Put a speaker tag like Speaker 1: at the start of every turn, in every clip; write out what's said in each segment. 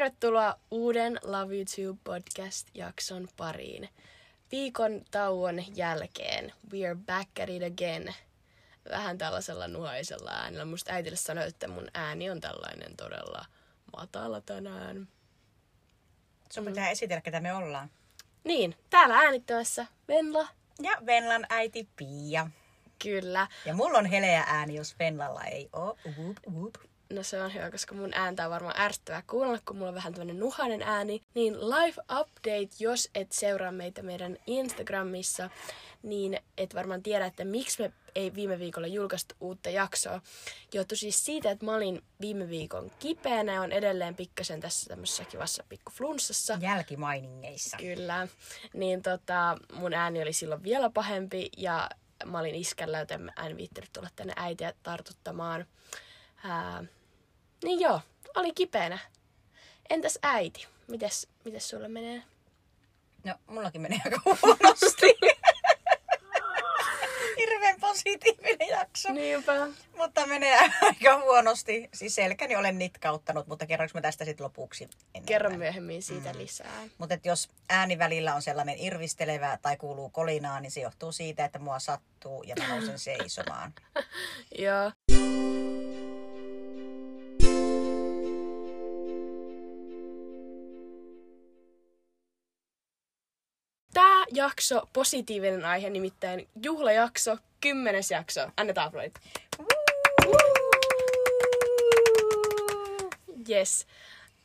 Speaker 1: Tervetuloa uuden Love YouTube podcast-jakson pariin. Viikon tauon jälkeen we are back at it again. Vähän tällaisella nuhaisella äänellä. Musta äitille sanoi, että mun ääni on tällainen todella matala tänään.
Speaker 2: Sun pitää esitellä, ketä me ollaan.
Speaker 1: Niin, täällä äänittämässä Venla.
Speaker 2: Ja Venlan äiti Pia.
Speaker 1: Kyllä.
Speaker 2: Ja mulla on heleä ääni, jos Venlalla ei oo. Whoop, whoop.
Speaker 1: No se on hyvä, koska mun ääntä on varmaan ärsyttävää kuunnella, kun mulla on vähän tämmönen nuhainen ääni. Niin live update, jos et seuraa meitä meidän Instagramissa, niin et varmaan tiedä, että miksi me ei viime viikolla julkaistu uutta jaksoa. Johtui siis siitä, että mä olin viime viikon kipeänä ja on edelleen pikkasen tässä tämmöisessä kivassa pikkuflunssassa.
Speaker 2: Jälkimainingeissa.
Speaker 1: Kyllä. Niin tota, mun ääni oli silloin vielä pahempi ja mä olin iskällä, joten mä en viittinyt tulla tänne äitiä tartuttamaan. Ää, niin joo, oli kipeänä. Entäs äiti? Mites, mites sulle menee?
Speaker 2: No, mullakin menee aika huonosti. Hirveän positiivinen jakso.
Speaker 1: Niinpä.
Speaker 2: Mutta menee aika huonosti. Siis selkäni olen nitkauttanut, mutta kerronko mä tästä sitten lopuksi enemmän?
Speaker 1: Kerro myöhemmin siitä mm. lisää.
Speaker 2: Mutta jos ääni välillä on sellainen irvistelevä tai kuuluu kolinaa, niin se johtuu siitä, että mua sattuu ja mä nousen seisomaan.
Speaker 1: Joo. Jakso, positiivinen aihe, nimittäin juhlajakso, kymmenes jakso. Annetaan aplodit. Yes.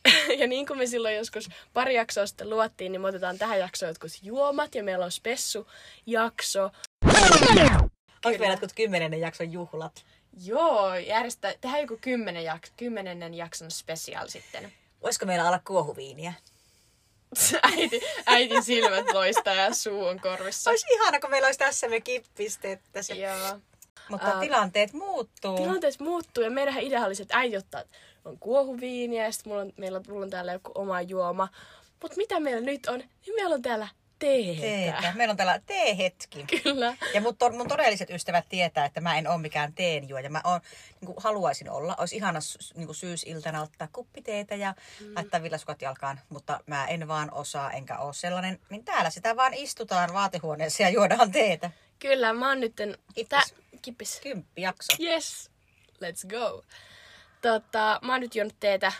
Speaker 1: Ja niin kuin me silloin joskus pari jaksoa sitten luottiin, niin me otetaan tähän jaksoon jotkut juomat ja meillä on spessu jakso.
Speaker 2: Onko meillä jotkut kymmenennen jakson juhlat?
Speaker 1: Joo, järjestä, tehdään joku kymmenen jak, kymmenennen jakson special sitten.
Speaker 2: Voisiko meillä olla kuohuviiniä?
Speaker 1: Äiti, äitin silmät loistaa ja suu on korvissa.
Speaker 2: Olisi ihana, kun meillä olisi tässä me kippistettäisiin.
Speaker 1: Joo.
Speaker 2: Mutta
Speaker 1: Ää,
Speaker 2: tilanteet muuttuu.
Speaker 1: Tilanteet muuttuu ja meidän idea oli se, että äiti ottaa on kuohuviiniä ja sitten mulla on, meillä on, mulla on täällä joku oma juoma. Mutta mitä meillä nyt on? Niin meillä on täällä teetä.
Speaker 2: Teetä. Meillä on täällä teehetki.
Speaker 1: Kyllä.
Speaker 2: Ja mun, to, mun todelliset ystävät tietää, että mä en ole mikään teenjuoja. Mä oon, niin kuin haluaisin olla. Olisi ihana niin kuin syysiltana ottaa kuppiteetä ja mm. laittaa villasukat jalkaan. Mutta mä en vaan osaa, enkä ole sellainen. Niin täällä sitä vaan istutaan vaatehuoneessa ja juodaan teetä.
Speaker 1: Kyllä, mä oon nytten...
Speaker 2: Kippis.
Speaker 1: Tä, kippis.
Speaker 2: Kymppi jakso.
Speaker 1: Yes, let's go. Tota, mä oon nyt juonut teetä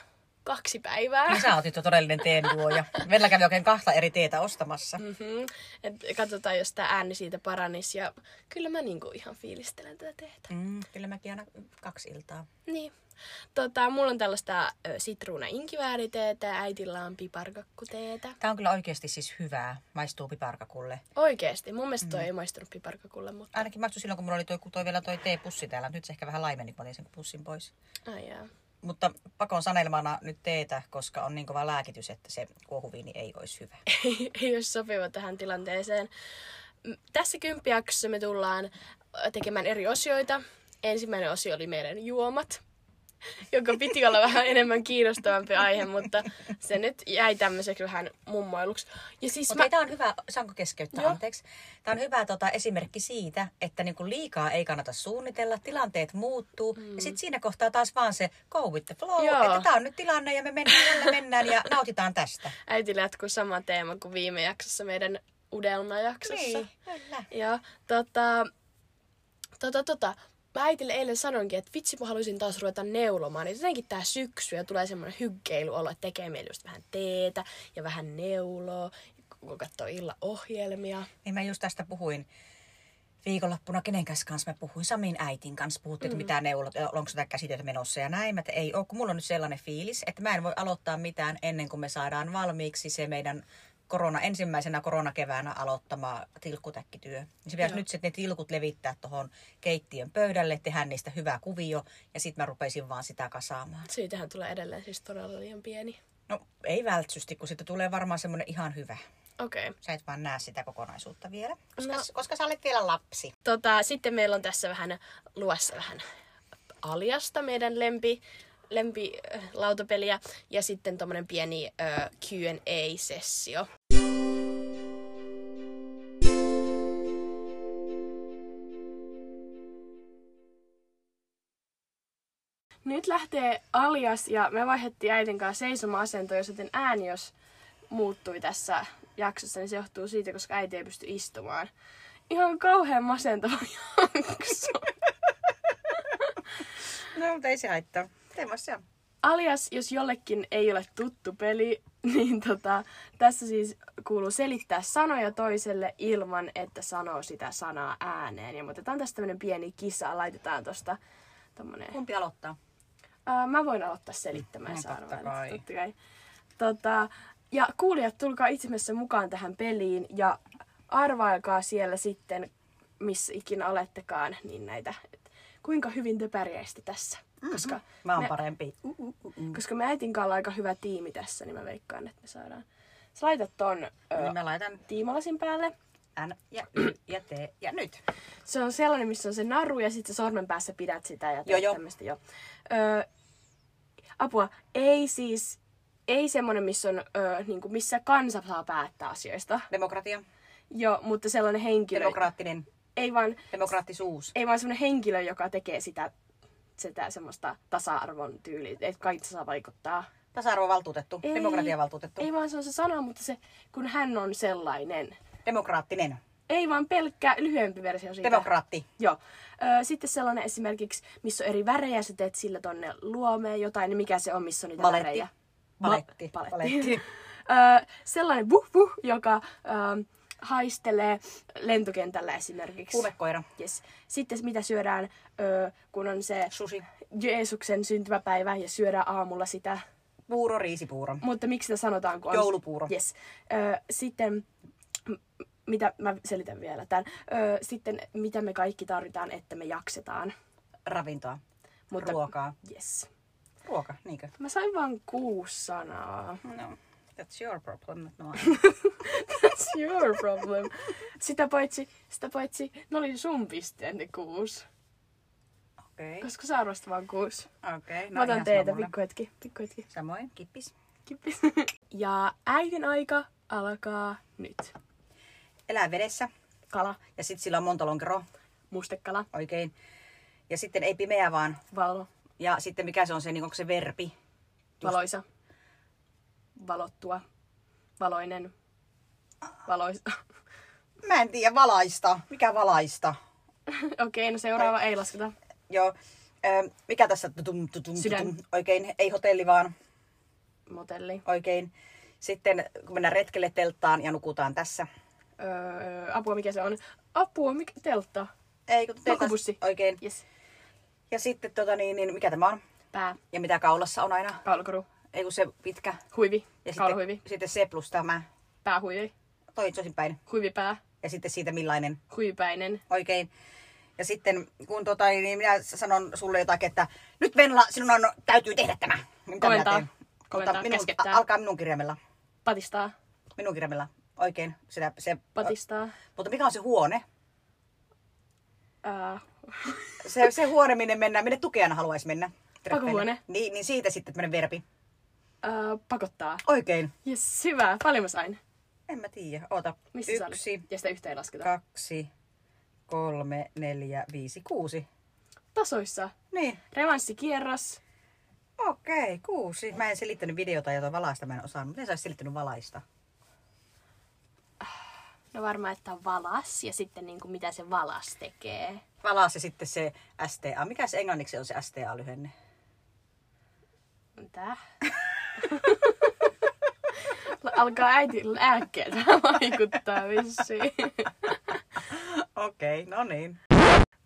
Speaker 1: kaksi päivää.
Speaker 2: Niin sä oot jo todellinen teenjuoja. Venla kävi oikein kahta eri teetä ostamassa.
Speaker 1: Mm-hmm. Et katsotaan, jos tämä ääni siitä paranisi. Ja kyllä mä niinku ihan fiilistelen tätä teetä.
Speaker 2: Mm, kyllä mäkin aina kaksi iltaa.
Speaker 1: Niin. Tota, mulla on tällaista sitruuna inkivääriteetä, äitillä on piparkakkuteetä.
Speaker 2: Tää on kyllä oikeasti siis hyvää. Maistuu piparkakulle.
Speaker 1: Oikeesti, mun mielestä toi mm. ei maistunut piparkakulle, mutta...
Speaker 2: Ainakin maistui silloin, kun mulla oli toi, toi vielä toi teepussi täällä. Nyt se ehkä vähän laimeni, kun otin sen pussin pois.
Speaker 1: Ai jaa.
Speaker 2: Mutta pakon sanelmana nyt teetä, koska on niin kova lääkitys, että se kuohuviini ei olisi hyvä.
Speaker 1: ei, olisi sopiva tähän tilanteeseen. Tässä kymppijaksossa me tullaan ö, tekemään eri osioita. Ensimmäinen osio oli meidän juomat, joka piti olla vähän enemmän kiinnostavampi aihe, mutta se nyt jäi tämmöiseksi vähän mummoiluksi. Ja siis
Speaker 2: Mutta
Speaker 1: mä...
Speaker 2: tämä on hyvä, saanko keskeyttää,
Speaker 1: Joo.
Speaker 2: anteeksi? Tämä on hyvä tota, esimerkki siitä, että niinku liikaa ei kannata suunnitella, tilanteet muuttuu. Mm. Ja sitten siinä kohtaa taas vaan se go with the flow,
Speaker 1: Joo.
Speaker 2: että tämä on nyt tilanne ja me mennään, mennään ja nautitaan tästä.
Speaker 1: Äitillä jatkuu sama teema kuin viime jaksossa meidän udelma-jaksossa.
Speaker 2: Niin, kyllä.
Speaker 1: Ja tota, tota, tota, mä äitille eilen sanoinkin, että vitsi mä haluaisin taas ruveta neulomaan. Niin jotenkin tää syksy ja tulee semmoinen hyggeilyolo, että tekee meille just vähän teetä ja vähän neuloa, kun katsoo illan ohjelmia.
Speaker 2: Niin mä just tästä puhuin viikonloppuna, kenen kanssa kanssa mä puhuin, Samin äitin kanssa puhuttiin, mm. että mitä neulot, onko sitä käsityötä menossa ja näin. Mä, että ei ole, kun mulla on nyt sellainen fiilis, että mä en voi aloittaa mitään ennen kuin me saadaan valmiiksi se meidän korona, ensimmäisenä koronakeväänä aloittama tilkkutäkkityö. Niin se pitäisi
Speaker 1: Joo.
Speaker 2: nyt sitten ne tilkut levittää tuohon keittiön pöydälle, tehdä niistä hyvä kuvio ja sitten mä rupesin vaan sitä kasaamaan.
Speaker 1: Siitähän tulee edelleen siis todella liian pieni.
Speaker 2: No ei vältsysti, kun sitten tulee varmaan semmoinen ihan hyvä.
Speaker 1: Okei. Okay.
Speaker 2: Sä et vaan näe sitä kokonaisuutta vielä, koska,
Speaker 1: No.
Speaker 2: koska sä olet vielä lapsi.
Speaker 1: Tota, sitten meillä on tässä vähän luessa vähän aliasta meidän lempi, lempi äh, lautapeliä ja sitten tommonen pieni äh, Q&A-sessio. Nyt lähtee alias ja me vaihdettiin äitin kanssa seisoma-asentoon, joten ääni jos muuttui tässä jaksossa, niin se johtuu siitä, koska äiti ei pysty istumaan. Ihan kauhean masentava jakso.
Speaker 2: No, mutta ei se haittaa. Tee vaan se.
Speaker 1: Alias, jos jollekin ei ole tuttu peli, niin tota, tässä siis kuuluu selittää sanoja toiselle ilman, että sanoo sitä sanaa ääneen. Ja me otetaan tästä tämmönen pieni kisa, laitetaan tosta tommonen...
Speaker 2: Kumpi aloittaa?
Speaker 1: Ää, mä voin aloittaa selittämään
Speaker 2: No, totta
Speaker 1: välillä,
Speaker 2: kai.
Speaker 1: Totta kai. Tota, ja kuulijat, tulkaa itse mukaan tähän peliin ja arvailkaa siellä sitten, missä ikinä olettekaan, niin näitä, kuinka hyvin te pärjäisitte tässä. Koska
Speaker 2: Mä oon
Speaker 1: me,
Speaker 2: parempi. Uh.
Speaker 1: koska me äitin kanssa aika hyvä tiimi tässä, niin mä veikkaan, että me saadaan. Sä laitat ton ö,
Speaker 2: Niin mä laitan
Speaker 1: tiimalasin päälle.
Speaker 2: N ja Y ja T ja nyt.
Speaker 1: Se on sellainen, missä on se naru ja sitten sormen päässä pidät sitä ja teet
Speaker 2: joo.
Speaker 1: tämmöistä. Jo. Öö, apua, ei siis, ei semmoinen, missä on, öö, niinku, missä kansa saa päättää asioista.
Speaker 2: Demokratia.
Speaker 1: Joo, mutta sellainen henkilö.
Speaker 2: Demokraattinen.
Speaker 1: Ei vaan,
Speaker 2: Demokraattisuus.
Speaker 1: ei vaan semmoinen henkilö, joka tekee sitä, sitä semmoista tasa-arvon tyyliä, että kaikki saa vaikuttaa.
Speaker 2: Tasa-arvovaltuutettu.
Speaker 1: Ei.
Speaker 2: Demokratiavaltuutettu.
Speaker 1: Ei vaan se on se sana, mutta se, kun hän on sellainen.
Speaker 2: Demokraattinen.
Speaker 1: Ei vaan pelkkä lyhyempi versio siitä.
Speaker 2: Demokraatti.
Speaker 1: Joo. Ö, sitten sellainen esimerkiksi, missä on eri värejä, sä teet sillä tonne luomeen jotain, niin mikä se on, missä on niitä
Speaker 2: Paletti.
Speaker 1: värejä?
Speaker 2: Paletti.
Speaker 1: Ma- paletti.
Speaker 2: Paletti.
Speaker 1: Ö, sellainen vuh vuh, joka ö, haistelee lentokentällä esimerkiksi.
Speaker 2: Huumekoira.
Speaker 1: Yes. Sitten mitä syödään, kun on se
Speaker 2: Sushi.
Speaker 1: Jeesuksen syntymäpäivä ja syödään aamulla sitä.
Speaker 2: Puuro, riisipuuro.
Speaker 1: Mutta miksi sitä sanotaan, kun on...
Speaker 2: Joulupuuro.
Speaker 1: Yes. Sitten, mitä mä selitän vielä tämän. Sitten, mitä me kaikki tarvitaan, että me jaksetaan.
Speaker 2: Ravintoa.
Speaker 1: Mutta,
Speaker 2: Ruokaa.
Speaker 1: Yes.
Speaker 2: Ruoka, niinkö?
Speaker 1: Mä sain vaan kuusi sanaa.
Speaker 2: No, that's your problem, not mine.
Speaker 1: That's your problem. Sitä paitsi, sitä paitsi, ne oli sun pisteen ne kuusi.
Speaker 2: Okei,
Speaker 1: Koska sä arvostat vaan kuusi.
Speaker 2: okei.
Speaker 1: Mä otan
Speaker 2: ihan
Speaker 1: teetä,
Speaker 2: sama mulle.
Speaker 1: pikku hetki, pikku hetki.
Speaker 2: Samoin, kippis.
Speaker 1: Kippis. Ja äidin aika alkaa nyt.
Speaker 2: Elää vedessä.
Speaker 1: Kala,
Speaker 2: Ja sit sillä on monta lonkeroa.
Speaker 1: mustekala,
Speaker 2: Oikein. Ja sitten ei pimeä vaan.
Speaker 1: valo,
Speaker 2: Ja sitten mikä se on se, niin onko se verbi?
Speaker 1: valoisa, valottua, valoinen, valoisa.
Speaker 2: Mä en tiedä, valaista. Mikä valaista?
Speaker 1: Okei, no seuraava ei lasketa.
Speaker 2: Joo. Ö, mikä tässä? Tutum, tutum,
Speaker 1: Sydän.
Speaker 2: tutum. Oikein. Ei hotelli vaan.
Speaker 1: Motelli.
Speaker 2: Oikein. Sitten kun mennään retkelle telttaan ja nukutaan tässä.
Speaker 1: Öö, apua, mikä se on? Apua, mikä teltta?
Speaker 2: Ei, kun
Speaker 1: Makupussi.
Speaker 2: Oikein.
Speaker 1: Yes.
Speaker 2: Ja sitten tota niin, niin mikä tämä on?
Speaker 1: Pää,
Speaker 2: Ja mitä kaulassa on aina?
Speaker 1: kaulakoru,
Speaker 2: Ei kun se pitkä.
Speaker 1: huivi,
Speaker 2: Ja
Speaker 1: kaulahuivi,
Speaker 2: sitten, sitten se plus tämä.
Speaker 1: päähuivi,
Speaker 2: Toi toisinpäin.
Speaker 1: huivipää,
Speaker 2: Ja sitten siitä millainen.
Speaker 1: huivipäinen.
Speaker 2: Oikein. Ja sitten kun tota, niin minä sanon sulle jotakin, että nyt Venla, sinun on, täytyy tehdä tämä. Mitä?
Speaker 1: Komentaa,
Speaker 2: Mutta minun,
Speaker 1: käskettää.
Speaker 2: a- alkaa minun kirjaimella.
Speaker 1: Patistaa,
Speaker 2: Minun kirjaimella. Oikein. Sitä, se,
Speaker 1: patistaa.
Speaker 2: mutta mikä on se huone?
Speaker 1: Ää,
Speaker 2: Se, se huone, minne mennään, minne tukijana haluaisi mennä.
Speaker 1: Pakohuone.
Speaker 2: Niin, niin siitä sitten tämmönen verbi.
Speaker 1: Pakottaa.
Speaker 2: Oikein.
Speaker 1: Jes, hyvä. Paljon mä sain.
Speaker 2: En mä tiedä. Oota.
Speaker 1: Missä sä
Speaker 2: Yksi?
Speaker 1: Ja sitä yhteen lasketa.
Speaker 2: kaksi, kolme, neljä, viisi, kuusi.
Speaker 1: Tasoissa.
Speaker 2: Niin.
Speaker 1: Revanssikierros.
Speaker 2: Okei, kuusi. Mä en selittänyt videota, jota valaista mä en osannut. Miten sä olisit selittänyt valaista?
Speaker 1: No varmaan, että on valas ja sitten niin kuin mitä se valas tekee.
Speaker 2: Valas ja sitten se STA. Mikä se englanniksi on se STA-lyhenne?
Speaker 1: Mitä? Alkaa äiti lääkkeet vaikuttaa vissiin.
Speaker 2: Okei, no niin.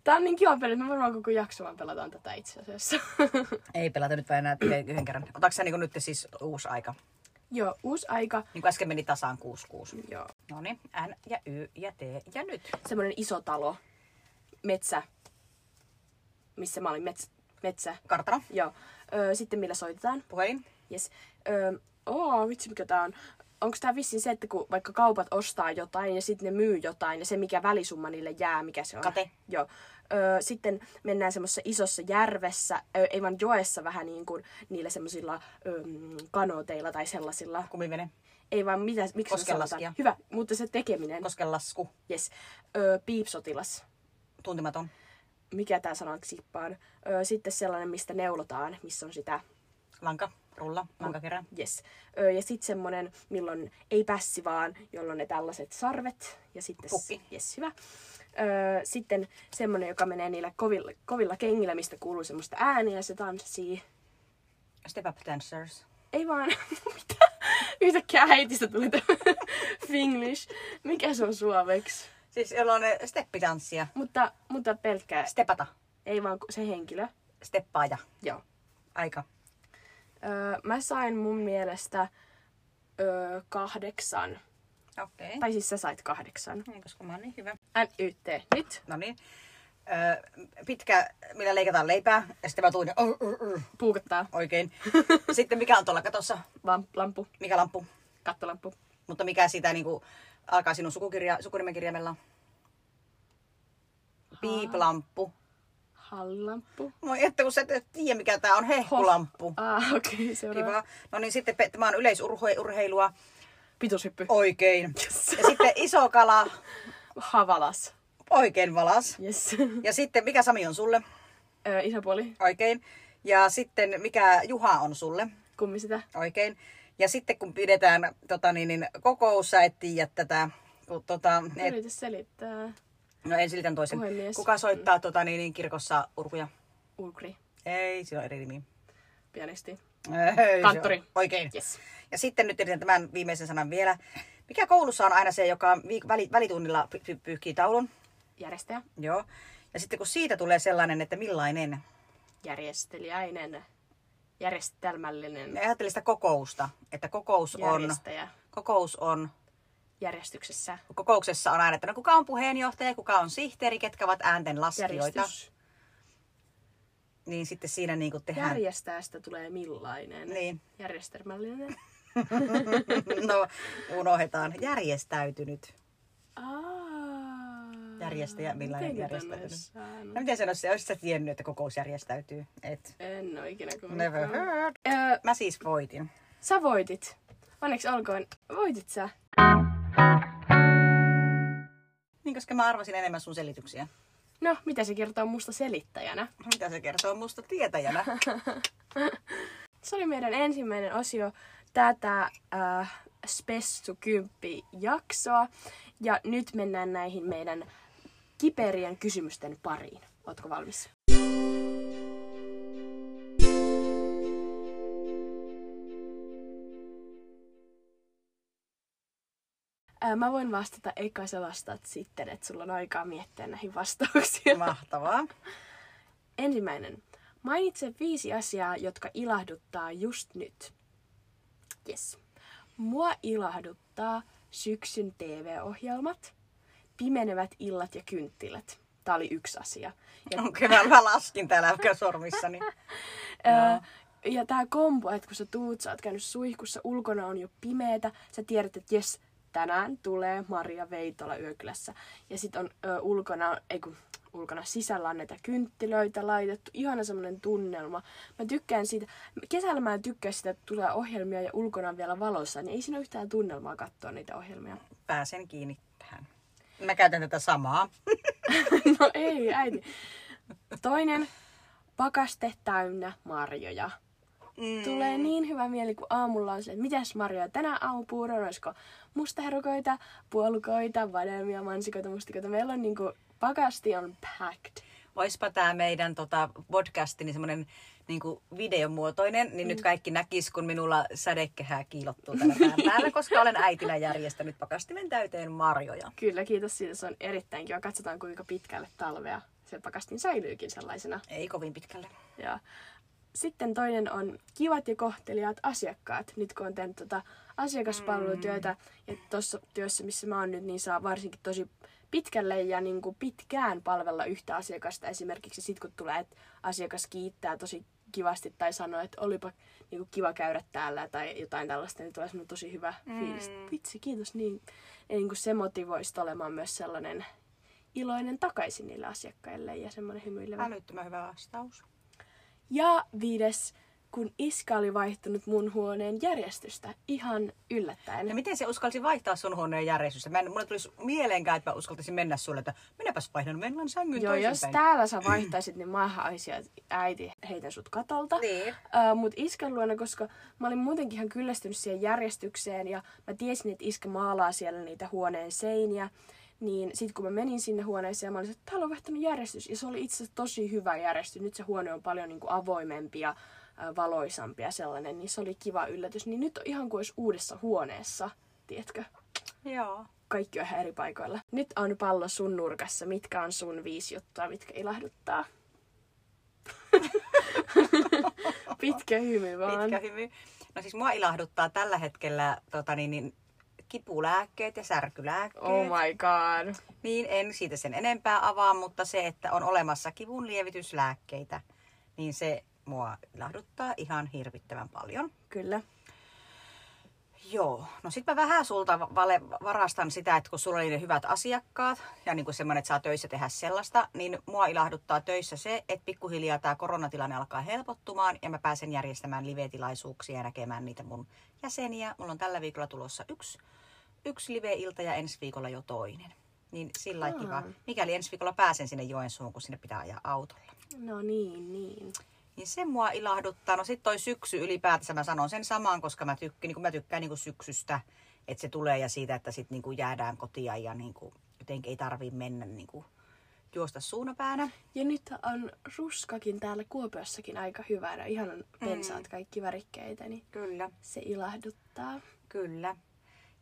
Speaker 1: Tää on niin kiva peli, että me varmaan koko jakso vaan pelataan tätä itse asiassa.
Speaker 2: Ei pelata nyt vain enää yhden yhden kerran. Otatko sä niin nyt siis uusi aika?
Speaker 1: Joo, uusi aika.
Speaker 2: Niin kuin äsken meni tasaan 6-6.
Speaker 1: Joo.
Speaker 2: No niin, N ja Y ja T ja nyt.
Speaker 1: Semmoinen iso talo. Metsä. Missä mä olin? Mets, metsä.
Speaker 2: Kartano,
Speaker 1: Joo. Öö, sitten millä soitetaan?
Speaker 2: puhelin,
Speaker 1: Yes. Öö, oo, vitsi mikä tää on. Onko tää vissiin se, että kun vaikka kaupat ostaa jotain ja sitten ne myy jotain ja se mikä välisumma niille jää, mikä se on?
Speaker 2: Kate.
Speaker 1: Joo. Öö, sitten mennään semmoisessa isossa järvessä, öö, ei vaan joessa vähän niin kuin niillä semmoisilla öö, kanoteilla tai sellaisilla.
Speaker 2: kumivene,
Speaker 1: Ei vaan mitä, miksi se
Speaker 2: Koskenlaskija.
Speaker 1: Hyvä, mutta se tekeminen.
Speaker 2: koskenlasku,
Speaker 1: Yes. Öö, piipsotilas.
Speaker 2: tuntematon,
Speaker 1: mikä tää sana sippaan. Ö, sitten sellainen, mistä neulotaan, missä on sitä
Speaker 2: Lanka, rulla, lankakerä.
Speaker 1: Yes. Ö, ja sitten semmonen, milloin ei pässi vaan, jolloin ne tällaiset sarvet. Ja sitten,
Speaker 2: Pukki.
Speaker 1: Yes, hyvä. Ö, sitten semmonen, joka menee niillä kovilla, kovilla kengillä, mistä kuuluu semmoista ääniä ja se tanssii.
Speaker 2: Step up dancers.
Speaker 1: Ei vaan, mitä? Yhtäkkiä äitistä tuli tämä Finglish. Mikä se on suomeksi?
Speaker 2: Siis jolloin ne steppitanssia.
Speaker 1: Mutta, mutta pelkkää,
Speaker 2: Stepata.
Speaker 1: ei vaan se henkilö.
Speaker 2: Steppaaja.
Speaker 1: Joo.
Speaker 2: Aika.
Speaker 1: Öö, mä sain mun mielestä öö, kahdeksan.
Speaker 2: Okei. Okay.
Speaker 1: Tai siis sä sait kahdeksan.
Speaker 2: Niin, koska mä oon niin hyvä.
Speaker 1: NYT. Nyt.
Speaker 2: No niin. Öö, pitkä, millä leikataan leipää. Ja sitten mä tuun ja uh, uh, uh,
Speaker 1: Puukottaa.
Speaker 2: oikein. sitten mikä on tuolla katossa?
Speaker 1: Vam- lampu.
Speaker 2: Mikä lamppu?
Speaker 1: Kattolampu.
Speaker 2: Mutta mikä sitä niinku alkaa sinun sukukirja, sukunimenkirjaimella? Piiplamppu.
Speaker 1: Hallilamppu.
Speaker 2: Moi, että kun sä et tiedä mikä tää on, hehkulamppu.
Speaker 1: Ah, okei. Okay, seuraava.
Speaker 2: Kiva. No niin, sitten tämä on yleisurheilua.
Speaker 1: Pituushyppy.
Speaker 2: Oikein.
Speaker 1: Yes.
Speaker 2: Ja sitten iso kala.
Speaker 1: Havalas.
Speaker 2: Oikein valas.
Speaker 1: Yes.
Speaker 2: Ja sitten mikä Sami on sulle?
Speaker 1: Ö, isopuoli.
Speaker 2: Oikein. Ja sitten mikä Juha on sulle?
Speaker 1: Kummi sitä.
Speaker 2: Oikein. Ja sitten kun pidetään tota, niin, niin, kokous, sä et tiedä tätä. Kun, tota, et,
Speaker 1: Yritä selittää.
Speaker 2: No en silitän toisen.
Speaker 1: Puhemies.
Speaker 2: Kuka soittaa tota, niin, niin, kirkossa urkuja?
Speaker 1: Ulkri.
Speaker 2: Ei, sillä on eri nimi.
Speaker 1: Pianisti.
Speaker 2: Ei, se
Speaker 1: Kanttori.
Speaker 2: Oikein.
Speaker 1: Yes.
Speaker 2: Ja sitten nyt yritän tämän viimeisen sanan vielä. Mikä koulussa on aina se, joka viik- väli, välitunnilla py- py- pyyhkii taulun?
Speaker 1: Järjestäjä.
Speaker 2: Joo. Ja sitten kun siitä tulee sellainen, että millainen,
Speaker 1: Järjestelijäinen. Järjestelmällinen.
Speaker 2: ajattelin sitä kokousta, että kokous on,
Speaker 1: Järjestäjä.
Speaker 2: kokous on,
Speaker 1: Järjestyksessä.
Speaker 2: kokouksessa on aina, että no kuka on puheenjohtaja, kuka on sihteeri, ketkä ovat äänten laskijoita.
Speaker 1: Järjestys.
Speaker 2: Niin sitten siinä niin kuin tehdään.
Speaker 1: Järjestäjästä tulee millainen.
Speaker 2: Niin.
Speaker 1: Järjestelmällinen.
Speaker 2: no, unohdetaan. Järjestäytynyt.
Speaker 1: Aa.
Speaker 2: Järjestäjä, millainen
Speaker 1: Miten
Speaker 2: järjestäytynyt?
Speaker 1: järjestäytynyt?
Speaker 2: No miten sanoisi, olisit sä tiennyt, että kokous järjestäytyy? Et.
Speaker 1: En ole ikinä kuullut.
Speaker 2: Never heard.
Speaker 1: Öö,
Speaker 2: Mä siis voitin.
Speaker 1: sä voitit. Onneksi olkoon. Voitit sä.
Speaker 2: Niin, koska mä arvasin enemmän sun selityksiä.
Speaker 1: No, mitä se kertoo musta selittäjänä?
Speaker 2: Mitä se kertoo musta tietäjänä?
Speaker 1: Se oli meidän ensimmäinen osio tätä äh, Spessu 10 jaksoa. Ja nyt mennään näihin meidän kiperien kysymysten pariin. Ootko valmis? Ää, mä voin vastata, eikä sä vastaat sitten, että sulla on aikaa miettiä näihin vastauksia.
Speaker 2: Mahtavaa.
Speaker 1: Ensimmäinen. Mainitse viisi asiaa, jotka ilahduttaa just nyt. Yes. Mua ilahduttaa syksyn TV-ohjelmat, pimenevät illat ja kynttilät. Tää oli yksi asia. Ja,
Speaker 2: Okei, mä, mä laskin täällä sormissani.
Speaker 1: ää, ja tää kombo, että kun sä tuut, sä oot käynyt suihkussa, ulkona on jo pimeetä, sä tiedät, että jes, tänään tulee Maria Veitola yökylässä. Ja sit on ö, ulkona, ei kun ulkona sisällä on näitä kynttilöitä laitettu. Ihana semmonen tunnelma. Mä tykkään siitä. Kesällä mä en tykkää sitä, että tulee ohjelmia ja ulkona on vielä valossa, niin ei siinä ole yhtään tunnelmaa katsoa niitä ohjelmia.
Speaker 2: Pääsen kiinni tähän. Mä käytän tätä samaa.
Speaker 1: no ei, äiti. Toinen, pakaste täynnä marjoja.
Speaker 2: Mm.
Speaker 1: Tulee niin hyvä mieli, kun aamulla on se, että mitäs marjoja tänään aamupuuron, olisiko mustaherukoita, puolukoita, vadelmia, mansikoita, mustikoita. Meillä on niinku, pakasti on packed.
Speaker 2: Oispa tää meidän tota, podcastini semmonen niinku videomuotoinen, niin mm. nyt kaikki näkis, kun minulla sädekehää kiilottuu pään päällä, koska olen äitinä järjestänyt pakastimen täyteen marjoja.
Speaker 1: Kyllä, kiitos siitä. Se on erittäin kiva. Katsotaan, kuinka pitkälle talvea se pakastin säilyykin sellaisena.
Speaker 2: Ei kovin pitkälle.
Speaker 1: Ja sitten toinen on kivat ja kohteliaat asiakkaat. Nyt kun on tehnyt tota asiakaspalvelutyötä ja tuossa työssä, missä mä oon nyt, niin saa varsinkin tosi pitkälle ja niin kuin pitkään palvella yhtä asiakasta. Esimerkiksi sit kun tulee, että asiakas kiittää tosi kivasti tai sanoo, että olipa niin kuin kiva käydä täällä tai jotain tällaista, niin tulee semmoinen tosi hyvä fiilis. että Vitsi, kiitos niin. Ja niin kuin se motivoi sit olemaan myös sellainen iloinen takaisin niille asiakkaille ja semmoinen hymyilevä.
Speaker 2: Älyttömän hyvä vastaus.
Speaker 1: Ja viides, kun Iska oli vaihtunut mun huoneen järjestystä ihan yllättäen.
Speaker 2: Ja miten se uskalsi vaihtaa sun huoneen järjestystä? Mä en, mulle tulisi mieleenkään, että mä uskaltaisin mennä sulle, että minäpäs vaihdan Venlan sängyn
Speaker 1: Joo, jos
Speaker 2: toisinpäin.
Speaker 1: täällä sä vaihtaisit, niin mä haisin, että äiti heitän sut katolta.
Speaker 2: Niin.
Speaker 1: Uh, mut iskän luona, koska mä olin muutenkin ihan kyllästynyt siihen järjestykseen ja mä tiesin, että iskä maalaa siellä niitä huoneen seiniä. Niin sit kun mä menin sinne huoneeseen, mä olin, että täällä on vaihtanut järjestys. Ja se oli itse asiassa tosi hyvä järjestys. Nyt se huone on paljon niin kuin avoimempi ja valoisampi ja sellainen. Niin se oli kiva yllätys. Niin nyt on ihan kuin olisi uudessa huoneessa, tiedätkö?
Speaker 2: Joo.
Speaker 1: Kaikki on ihan eri paikoilla. Nyt on pallo sun nurkassa. Mitkä on sun viisi juttua, mitkä ilahduttaa? Pitkä hymy vaan.
Speaker 2: Pitkä hymy. No siis mua ilahduttaa tällä hetkellä tota niin, niin, kipulääkkeet ja särkylääkkeet.
Speaker 1: Oh my god.
Speaker 2: Niin en siitä sen enempää avaa, mutta se, että on olemassa kivun lievityslääkkeitä, niin se mua ilahduttaa ihan hirvittävän paljon.
Speaker 1: Kyllä.
Speaker 2: Joo, no sit mä vähän sulta vale, varastan sitä, että kun sulla oli ne hyvät asiakkaat ja niin kuin semmoinen, että saa töissä tehdä sellaista, niin mua ilahduttaa töissä se, että pikkuhiljaa tämä koronatilanne alkaa helpottumaan ja mä pääsen järjestämään live-tilaisuuksia ja näkemään niitä mun jäseniä. Mulla on tällä viikolla tulossa yksi, yksi live-ilta ja ensi viikolla jo toinen. Niin sillä lailla kiva. Mikäli ensi viikolla pääsen sinne Joensuun, kun sinne pitää ajaa autolla.
Speaker 1: No niin, niin.
Speaker 2: Niin se mua ilahduttaa. No sit toi syksy ylipäätänsä mä sanon sen saman, koska mä, tykk, niin mä tykkään niin syksystä, että se tulee ja siitä, että sit niin jäädään kotia ja niin kuin, jotenkin ei tarvii mennä niin kuin, juosta suunapäänä.
Speaker 1: Ja nyt on ruskakin täällä Kuopiossakin aika hyvänä. Ihan on pensaat kaikki värikkeitä, niin
Speaker 2: Kyllä,
Speaker 1: se ilahduttaa.
Speaker 2: kyllä.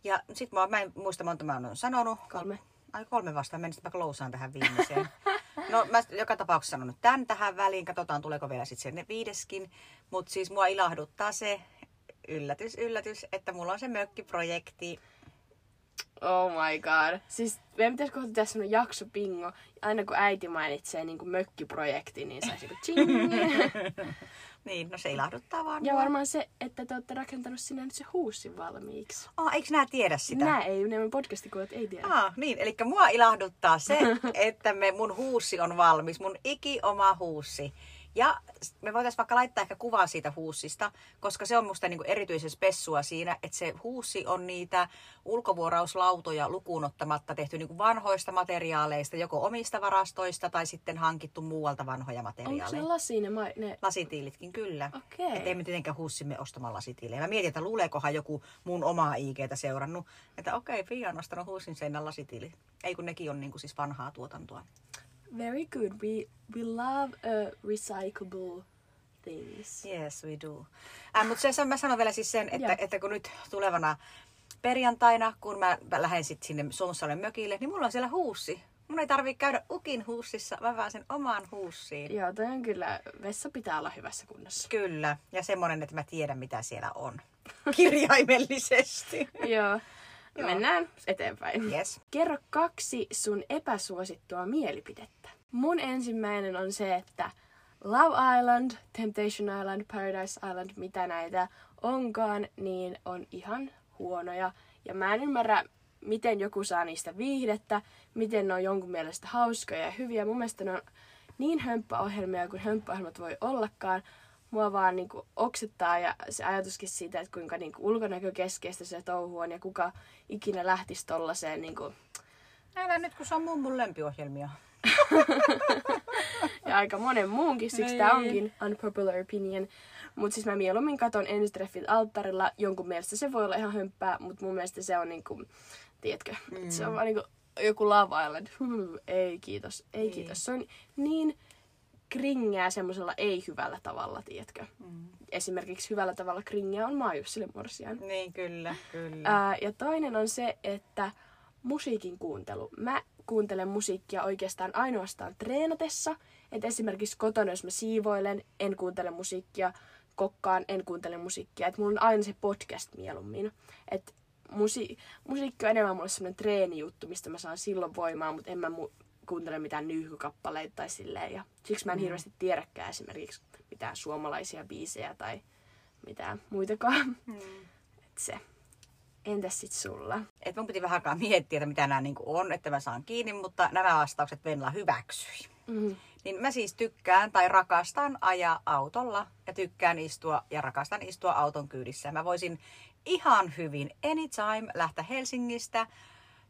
Speaker 2: Ja sit mä, mä en muista monta mä oon sanonut.
Speaker 1: Kolme.
Speaker 2: Ai kolme vastaan, menisit mä klousaan tähän viimeiseen. No mä joka tapauksessa sanon nyt tämän tähän väliin, katsotaan tuleeko vielä sitten se viideskin. Mutta siis mua ilahduttaa se, yllätys, yllätys, että mulla on se mökkiprojekti.
Speaker 1: Oh my god. Siis meidän pitäisi kohta tehdä semmonen jakso pingo. Aina kun äiti mainitsee niin kuin mökkiprojekti, niin saisi joku ching.
Speaker 2: Niin, no se ilahduttaa vaan.
Speaker 1: ja
Speaker 2: mua.
Speaker 1: varmaan se, että te olette rakentanut sinne nyt se huussin valmiiksi.
Speaker 2: Ah, eikö nää tiedä sitä?
Speaker 1: Nää ei, ne meidän podcastikuulijat ei tiedä.
Speaker 2: Ah, niin, eli mua ilahduttaa se, että me, mun huussi on valmis, mun iki oma huussi. Ja me voitaisiin vaikka laittaa ehkä kuvaa siitä huussista, koska se on musta niinku erityisen spessua siinä, että se huussi on niitä ulkovuorauslautoja lukuun ottamatta tehty niinku vanhoista materiaaleista, joko omista varastoista tai sitten hankittu muualta vanhoja
Speaker 1: Onko se
Speaker 2: materiaaleja.
Speaker 1: lasi ne, ma- ne...
Speaker 2: Lasitiilitkin, kyllä.
Speaker 1: Okei.
Speaker 2: Että emme tietenkään huussimme ostamaan lasitiilejä. Mä mietin, että luuleekohan joku mun omaa IGtä seurannut, että okei, Pia on ostanut huussin seinän lasitiilit. Ei kun nekin on niinku siis vanhaa tuotantoa.
Speaker 1: Very good. We, we love uh, recyclable things.
Speaker 2: Yes, we do. Äh, mutta se, mä sanon vielä siis sen, että,
Speaker 1: Joo.
Speaker 2: että kun nyt tulevana perjantaina, kun mä lähden sitten sinne Suomussalmen mökille, niin mulla on siellä huussi. Mun ei tarvii käydä ukin huussissa, mä pääsen omaan huussiin.
Speaker 1: Joo, toi on kyllä, vessa pitää olla hyvässä kunnossa.
Speaker 2: Kyllä, ja semmonen, että mä tiedän mitä siellä on. Kirjaimellisesti.
Speaker 1: Joo.
Speaker 2: Joo.
Speaker 1: Mennään eteenpäin.
Speaker 2: Yes.
Speaker 1: Kerro kaksi sun epäsuosittua mielipidettä. Mun ensimmäinen on se, että Love Island, Temptation Island, Paradise Island, mitä näitä onkaan, niin on ihan huonoja. Ja mä en ymmärrä, miten joku saa niistä viihdettä, miten ne on jonkun mielestä hauskoja ja hyviä. Mun mielestä ne on niin hömppäohjelmia kuin hömppäohjelmat voi ollakaan. Mua vaan niinku oksettaa ja se ajatuskin siitä, että kuinka niinku ulkonäkökeskeistä se touhu on ja kuka ikinä lähtisi tollaiseen niinku,
Speaker 2: Älä nyt, kun se on mun, mun lempiohjelmia.
Speaker 1: ja aika monen muunkin, siksi
Speaker 2: Niin.
Speaker 1: tää onkin unpopular opinion. Mutta siis mä mieluummin katon ensitreffit alttarilla. Jonkun mielestä se voi olla ihan hömppää, mutta mun mielestä se on niinku, tiedätkö, mm. se on vaan niinku joku. Huh, ei kiitos, ei
Speaker 2: Niin.
Speaker 1: kiitos. Se on niin kringeä semmoisella ei-hyvällä tavalla, tiedätkö. Mm. Esimerkiksi hyvällä tavalla kringeä on Maajussille morsian.
Speaker 2: Niin, kyllä, kyllä.
Speaker 1: Ää, ja toinen on se, että musiikin kuuntelu. Mä kuuntelen musiikkia oikeastaan ainoastaan treenatessa. Et esimerkiksi kotona, jos mä siivoilen, en kuuntele musiikkia. Kokkaan, en kuuntele musiikkia. Et mulla on aina se podcast mieluummin. Et musi- musiikki on enemmän mulle semmoinen treenijuttu, mistä mä saan silloin voimaa, mutta en mä mu- kuuntele mitään nyyhkykappaleita tai silleen. Ja siksi mä en hirveästi tiedäkään esimerkiksi mitään suomalaisia biisejä tai mitään muitakaan.
Speaker 2: Mm.
Speaker 1: Et se. Entäs sit sulla?
Speaker 2: Et mun piti vähän aikaa miettiä, että mitä nämä niinku on, että mä saan kiinni, mutta nämä vastaukset Venla hyväksyi.
Speaker 1: Mm.
Speaker 2: Niin mä siis tykkään tai rakastan ajaa autolla ja tykkään istua ja rakastan istua auton kyydissä. Mä voisin ihan hyvin anytime lähteä Helsingistä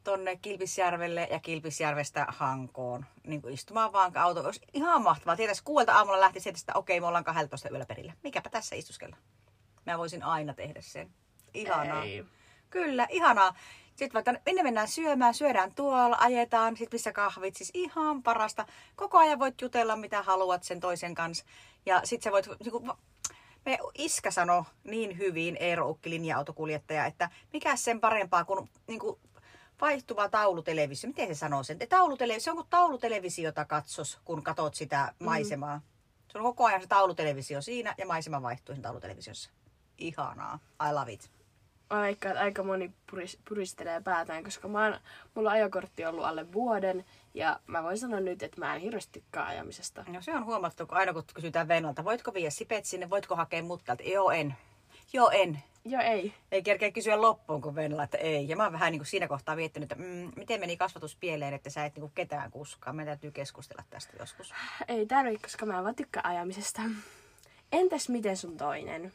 Speaker 2: tonne Kilpisjärvelle ja Kilpisjärvestä Hankoon niin kuin istumaan vaan auto. Olisi ihan mahtavaa. Tietäisi kuuelta aamulla lähti sieltä, että okei, me ollaan 12 yöllä perillä. Mikäpä tässä istuskella. Mä voisin aina tehdä sen. Ihanaa.
Speaker 1: Ei.
Speaker 2: Kyllä, ihanaa. Sitten vaikka minne mennään syömään, syödään tuolla, ajetaan, sitten missä kahvit, siis ihan parasta. Koko ajan voit jutella mitä haluat sen toisen kanssa. Ja sitten sä voit, niin kuin, me iskä sanoi niin hyvin, Eero Ukki, linja-autokuljettaja, että mikä sen parempaa kuin, niin kuin vaihtuva taulutelevisio. Miten se sanoo sen? Taulutelevisio, se on kuin taulutelevisiota katsos, kun katot sitä maisemaa. Mm. Se on koko ajan se taulutelevisio siinä ja maisema vaihtuu sen taulutelevisiossa. Ihanaa. I love it.
Speaker 1: Mä veikkaan, että aika moni puris, puristelee päätään, koska mä oon, mulla on ajokortti ollut alle vuoden ja mä voin sanoa nyt, että mä en hirveästi tykkää ajamisesta.
Speaker 2: No se on huomattu, kun aina kun kysytään Vennalta, voitko viedä sipet sinne, voitko hakea mut täältä? Joo, en. Joo, en.
Speaker 1: Joo, ei.
Speaker 2: Ei kerkeä kysyä loppuun, kun Venla, että ei. Ja mä oon vähän niin kuin siinä kohtaa miettinyt, että mm, miten meni kasvatus pieleen, että sä et niin kuin ketään kuskaa. Meidän täytyy keskustella tästä joskus.
Speaker 1: Ei tarvi, koska mä vaan tykkää ajamisesta. Entäs miten sun toinen?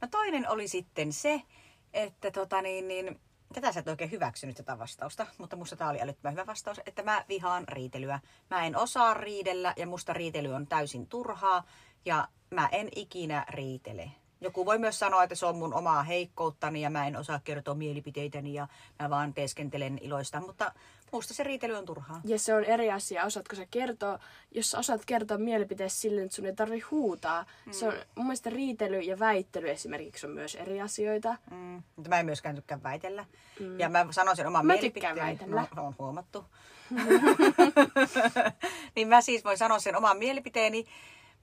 Speaker 2: No toinen oli sitten se, että tota niin, niin tätä sä et oikein hyväksynyt tätä vastausta, mutta musta tää oli älyttömän hyvä vastaus, että mä vihaan riitelyä. Mä en osaa riidellä ja musta riitely on täysin turhaa ja mä en ikinä riitele. Joku voi myös sanoa, että se on mun omaa heikkouttani ja mä en osaa kertoa mielipiteitäni ja mä vaan teeskentelen iloista, mutta musta se riitely on turhaa.
Speaker 1: Ja se on eri asia, osaatko sä kertoa, jos sä osaat kertoa mielipiteesi silleen, että sun ei tarvi huutaa. Mm. Se on, mun mielestä riitely ja väittely esimerkiksi on myös eri asioita.
Speaker 2: Mm, mutta mä en myöskään tykkää väitellä. Mm. Ja mä sanon sen oman
Speaker 1: Mä
Speaker 2: mielipiteen.
Speaker 1: tykkään väitellä.
Speaker 2: No, on huomattu. niin mä siis voin sanoa sen oman mielipiteeni,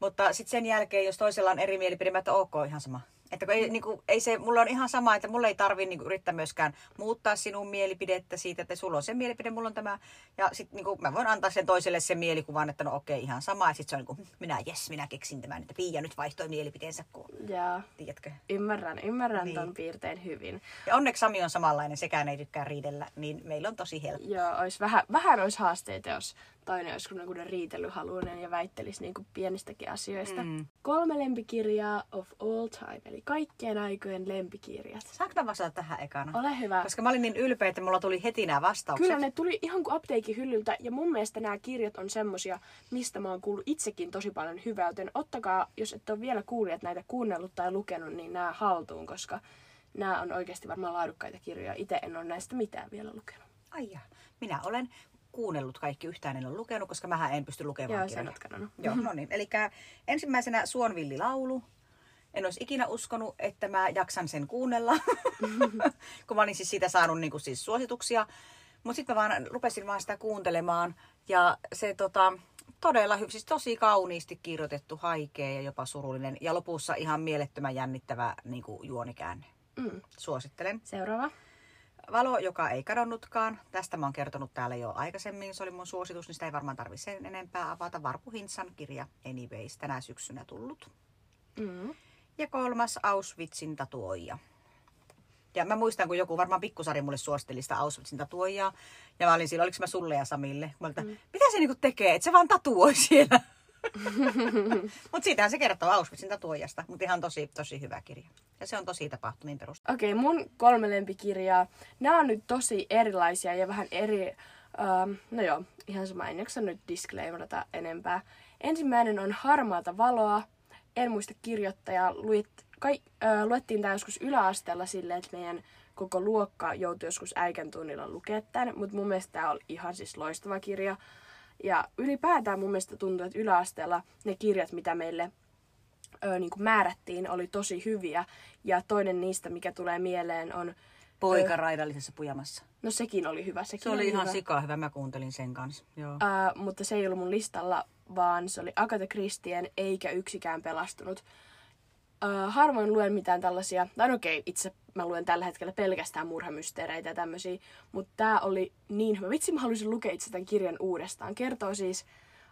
Speaker 2: mutta sitten sen jälkeen, jos toisella on eri mielipide, mä että ok, ihan sama. Että kun ei, niin kuin, ei se, mulla on ihan sama, että mulla ei tarvi niin kuin, yrittää myöskään muuttaa sinun mielipidettä siitä, että sulla on se mielipide, mulla on tämä. Ja sitten niin kuin, mä voin antaa sen toiselle sen mielikuvan, että no okei, ihan sama. Ja sitten se on niin kuin, minä, jes, minä keksin tämän, että Pia nyt vaihtoi mielipiteensä, kun,
Speaker 1: Ja
Speaker 2: tiedätkö?
Speaker 1: ymmärrän, ymmärrän
Speaker 2: Niin.
Speaker 1: niin. ton piirteen hyvin.
Speaker 2: Ja onneksi Sami on samanlainen, sekään ei tykkää riidellä, niin meillä on tosi helppo.
Speaker 1: Joo, olisi vähän, vähän olisi haasteita, jos toinen olisi kuin riitelyhaluinen ja väittelisi niin kuin pienistäkin asioista.
Speaker 2: Mm.
Speaker 1: Kolme lempikirjaa of all time, eli kaikkien aikojen lempikirjat.
Speaker 2: Saanko mä vastata tähän ekana?
Speaker 1: Ole hyvä.
Speaker 2: Koska mä olin niin ylpeä, että mulla tuli heti nämä vastaukset.
Speaker 1: Kyllä ne tuli ihan kuin apteekin hyllyltä ja mun mielestä nämä kirjat on semmosia, mistä mä oon kuullut itsekin tosi paljon hyvää, joten ottakaa, jos et ole vielä kuulijat näitä kuunnellut tai lukenut, niin nämä haltuun, koska nämä on oikeasti varmaan laadukkaita kirjoja. Itse en ole näistä mitään vielä lukenut.
Speaker 2: Ai jaa. Minä olen kuunnellut kaikki yhtään, en ole lukenut, koska mä en pysty lukemaan
Speaker 1: Joo,
Speaker 2: kirjoja.
Speaker 1: kadonnut.
Speaker 2: Joo, no niin. Eli ensimmäisenä Suonvillilaulu. En olisi ikinä uskonut, että mä jaksan sen kuunnella, kun mä olin siis siitä saanut niin kuin siis suosituksia. Mutta sitten mä vaan rupesin vaan sitä kuuntelemaan. Ja se tota, todella hyvä, siis tosi kauniisti kirjoitettu, haikea ja jopa surullinen. Ja lopussa ihan mielettömän jännittävä niin kuin juonikäänne.
Speaker 1: Mm.
Speaker 2: Suosittelen.
Speaker 1: Seuraava.
Speaker 2: Valo, joka ei kadonnutkaan. Tästä mä oon kertonut täällä jo aikaisemmin. Se oli mun suositus, niin sitä ei varmaan tarvi sen enempää avata. Varpu Hintsan kirja Anyways, tänä syksynä tullut.
Speaker 1: Mm.
Speaker 2: Ja kolmas Auschwitzin tatuoija. Ja mä muistan, kun joku varmaan pikkusari mulle suositteli sitä Auschwitzin tatuoijaa. Ja mä olin silloin, oliko mä sulle ja Samille. Mä olin, että, mitä se niinku tekee, että se vaan tatuoi siellä. Mutta siitähän se kertoo Auschwitzin tatuoijasta. Mutta ihan tosi, tosi hyvä kirja. Ja se on tosi tapahtumiin perustuva.
Speaker 1: Okei, mun kolme lempikirjaa. Nämä on nyt tosi erilaisia ja vähän eri... Ähm, no joo, ihan sama, en jaksa nyt disclaimerata enempää. Ensimmäinen on Harmaata valoa. En muista kirjoittajaa. Luit, kai, äh, luettiin tämä joskus yläasteella silleen, että meidän koko luokka joutui joskus äikän tunnilla lukemaan tämän. Mutta mun mielestä tämä oli ihan siis loistava kirja. Ja ylipäätään mun mielestä tuntuu, että yläasteella ne kirjat, mitä meille ö, niin kuin määrättiin, oli tosi hyviä. Ja toinen niistä, mikä tulee mieleen, on...
Speaker 2: Poika raidallisessa pujamassa.
Speaker 1: No sekin oli hyvä. Sekin
Speaker 2: Se oli ihan
Speaker 1: hyvä.
Speaker 2: sikaa hyvä, mä kuuntelin sen kanssa. Joo.
Speaker 1: Ää, mutta se ei ollut mun listalla, vaan se oli Agatha Christien Eikä yksikään pelastunut. Ää, harvoin luen mitään tällaisia, tai no okei, itse mä luen tällä hetkellä pelkästään murhamysteereitä ja tämmöisiä, mutta tää oli niin hyvä. Vitsi, mä haluaisin lukea itse tämän kirjan uudestaan. Kertoo siis,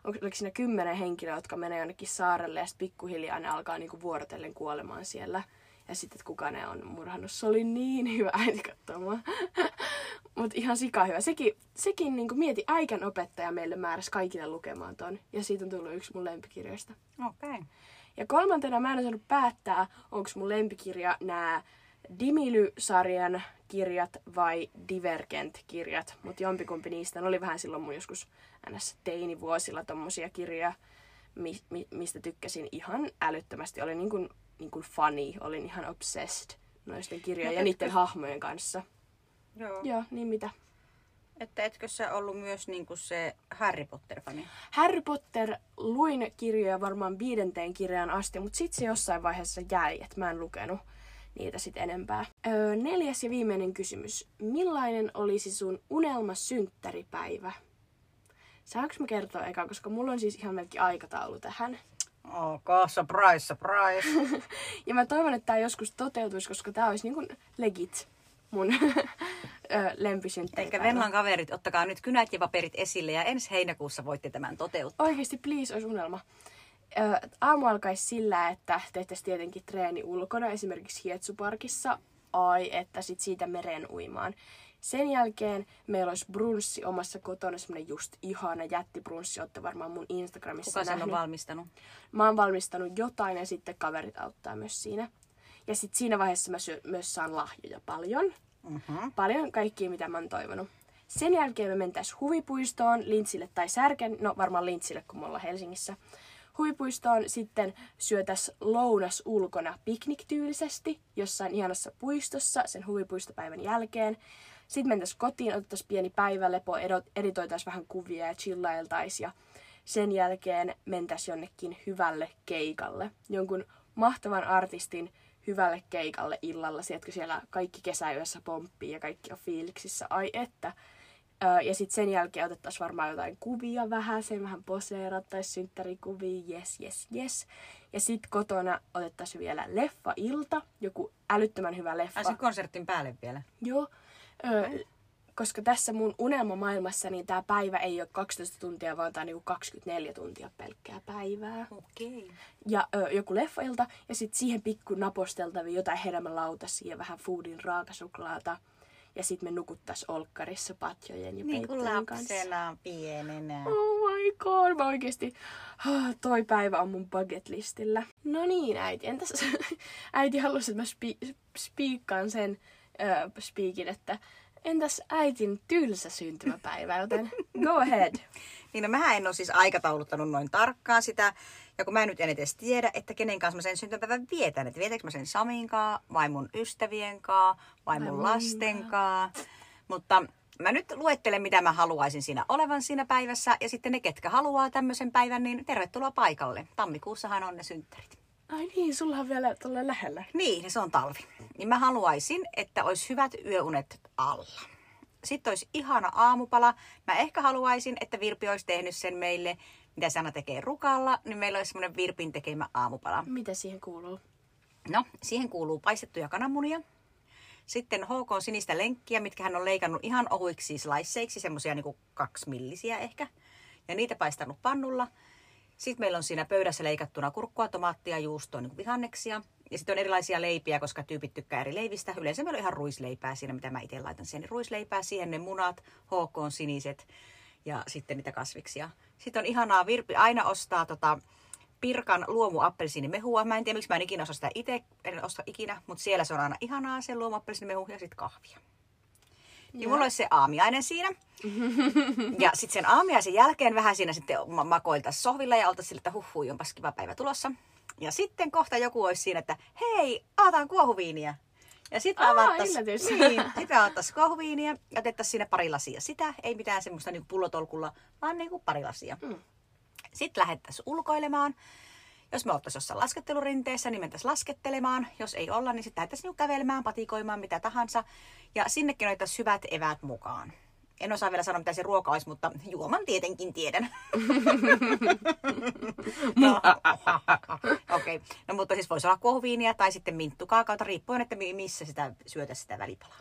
Speaker 1: onko, oliko siinä kymmenen henkilöä, jotka menee jonnekin saarelle ja sitten pikkuhiljaa ne alkaa niinku vuorotellen kuolemaan siellä. Ja sitten, että kuka ne on murhannut. Se oli niin hyvä äiti katsomaan. Mutta ihan sika hyvä. Sekin, sekin niin mieti, äikän opettaja meille määräsi kaikille lukemaan ton. Ja siitä on tullut yksi mun lempikirjoista.
Speaker 2: Okei. Okay.
Speaker 1: Ja kolmantena mä en osannut päättää, onko mun lempikirja nämä Dimily-sarjan kirjat vai Divergent-kirjat. Mutta jompikumpi niistä ne oli vähän silloin mun joskus ns. teinivuosilla tommosia kirjoja, mi- mi- mistä tykkäsin ihan älyttömästi. Olin niin kuin, niin kuin funny, olin ihan obsessed noisten kirjojen ja niiden hahmojen kanssa.
Speaker 2: Joo.
Speaker 1: Joo, niin mitä?
Speaker 2: Että etkö sä ollut myös niinku se Harry Potter-fani?
Speaker 1: Harry Potter luin kirjoja varmaan viidenteen kirjaan asti, mutta sitten se jossain vaiheessa jäi, että mä en lukenut niitä sitten enempää. Öö, neljäs ja viimeinen kysymys. Millainen olisi sun unelma synttäripäivä? Saanko mä kertoa eka, koska mulla on siis ihan melkein aikataulu tähän.
Speaker 2: Ok, surprise, surprise.
Speaker 1: ja mä toivon, että tämä joskus toteutuisi, koska tämä olisi niin legit mun lempisynttäripäivä.
Speaker 2: Eikä Venlan kaverit, ottakaa nyt kynät ja paperit esille ja ensi heinäkuussa voitte tämän toteuttaa.
Speaker 1: Oikeasti, please, olisi unelma. Aamu alkaisi sillä, että tehtäisiin tietenkin treeni ulkona, esimerkiksi Hietsuparkissa. Ai, että sit siitä meren uimaan. Sen jälkeen meillä olisi brunssi omassa kotona, semmonen just ihana jättibrunssi, olette varmaan mun Instagramissa
Speaker 2: Kuka sen on
Speaker 1: nähnyt.
Speaker 2: valmistanut?
Speaker 1: Mä oon valmistanut jotain ja sitten kaverit auttaa myös siinä. Ja sitten siinä vaiheessa mä syö, myös saan lahjoja paljon.
Speaker 2: Mm-hmm.
Speaker 1: Paljon kaikkia, mitä mä oon toivonut. Sen jälkeen me mentäis huvipuistoon, Lintsille tai Särken, no varmaan Lintsille, kun me ollaan Helsingissä. Huvipuistoon sitten syötäs lounas ulkona pikniktyylisesti jossain ihanassa puistossa sen huvipuistopäivän jälkeen. Sitten mentäis kotiin, otettaisiin pieni päivälepo, editoitaisiin vähän kuvia ja chillailtaisiin. Ja sen jälkeen mentäis jonnekin hyvälle keikalle. Jonkun mahtavan artistin hyvälle keikalle illalla. Sieltä siellä kaikki kesäyössä pomppii ja kaikki on fiiliksissä. Ai että. Öö, ja sitten sen jälkeen otettaisiin varmaan jotain kuvia vähän, sen vähän poseerattaisiin synttärikuvia, yes, yes, yes. Ja sitten kotona otettaisiin vielä leffa-ilta, joku älyttömän hyvä leffa.
Speaker 2: Ai sen konsertin päälle vielä.
Speaker 1: Joo, öö, koska tässä mun unelmamaailmassa niin tämä päivä ei ole 12 tuntia, vaan tämä on niinku 24 tuntia pelkkää päivää.
Speaker 2: Okei. Okay.
Speaker 1: Ja ö, joku leffailta ja sitten siihen pikku naposteltavia jotain hedelmälautasia ja vähän foodin raakasuklaata. Ja sitten me nukuttais olkkarissa patjojen ja
Speaker 2: Niin kuin
Speaker 1: peittojen kanssa.
Speaker 2: lapsena pienenä.
Speaker 1: Oh my god, mä oikeesti, ah, toi päivä on mun bucket listillä. No niin äiti, entäs äiti halusi, että mä spi- spiikkaan sen ö, spiikin, että entäs äitin tylsä syntymäpäivä, joten go ahead.
Speaker 2: Niin no mähän en ole siis aikatauluttanut noin tarkkaan sitä. Ja kun mä en nyt en edes tiedä, että kenen kanssa mä sen syntymäpäivän vietän. Että vietäänkö mä sen Samin kanssa, vai mun ystävien kanssa, vai mun
Speaker 1: mun
Speaker 2: lasten kanssa. Mutta mä nyt luettelen, mitä mä haluaisin siinä olevan siinä päivässä. Ja sitten ne, ketkä haluaa tämmöisen päivän, niin tervetuloa paikalle. Tammikuussahan on ne synttärit.
Speaker 1: Ai niin, sulla on vielä tuolla lähellä.
Speaker 2: Niin, se on talvi. Niin mä haluaisin, että olisi hyvät yöunet alla. Sitten olisi ihana aamupala. Mä ehkä haluaisin, että Virpi olisi tehnyt sen meille, mitä se aina tekee rukalla, niin meillä olisi semmoinen Virpin tekemä aamupala.
Speaker 1: Mitä siihen kuuluu?
Speaker 2: No, siihen kuuluu paistettuja kananmunia. Sitten HK sinistä lenkkiä, mitkä hän on leikannut ihan ohuiksi sliceiksi, semmoisia niin kaksi millisiä ehkä. Ja niitä paistanut pannulla. Sitten meillä on siinä pöydässä leikattuna kurkkua, tomaattia, juustoa, niin vihanneksia. Ja sitten on erilaisia leipiä, koska tyypit tykkää eri leivistä. Yleensä meillä on ihan ruisleipää siinä, mitä mä itse laitan siihen. Ruisleipää, siihen ne munat, HK on siniset ja sitten niitä kasviksia. Sitten on ihanaa, Virpi aina ostaa tota, Pirkan luomuappelsiinimehua. Mä en tiedä, miksi mä en ikinä osta sitä itse, en osta ikinä, mutta siellä se on aina ihanaa se luomuappelsiinimehu ja sitten kahvia. Niin mulla olisi se aamiainen siinä. Ja sitten sen aamiaisen jälkeen vähän siinä sitten ma- makoiltaisiin sohvilla ja oltaisiin sillä, että huh, hui, onpas kiva päivä tulossa. Ja sitten kohta joku olisi siinä, että hei, aataan kuohuviiniä. Ja sitten
Speaker 1: Aa,
Speaker 2: avattaisiin niin, sit avattaisi kuohuviiniä ja otettaisiin siinä pari lasia sitä. Ei mitään semmoista niinku pullotolkulla, vaan niinku pari lasia.
Speaker 1: Mm.
Speaker 2: Sitten lähdettäisiin ulkoilemaan. Jos me oltaisiin jossain laskettelurinteessä, niin mentäisiin laskettelemaan. Jos ei olla, niin sitten lähdettäisiin niinku kävelemään, patikoimaan, mitä tahansa. Ja sinnekin otettaisiin hyvät eväät mukaan. En osaa vielä sanoa, mitä se ruoka olisi, mutta juoman tietenkin tiedän. no, Okei, okay. no mutta siis voisi olla kuohuviiniä tai sitten minttukaakaota, riippuen, että mi- missä sitä syötä sitä välipalaa.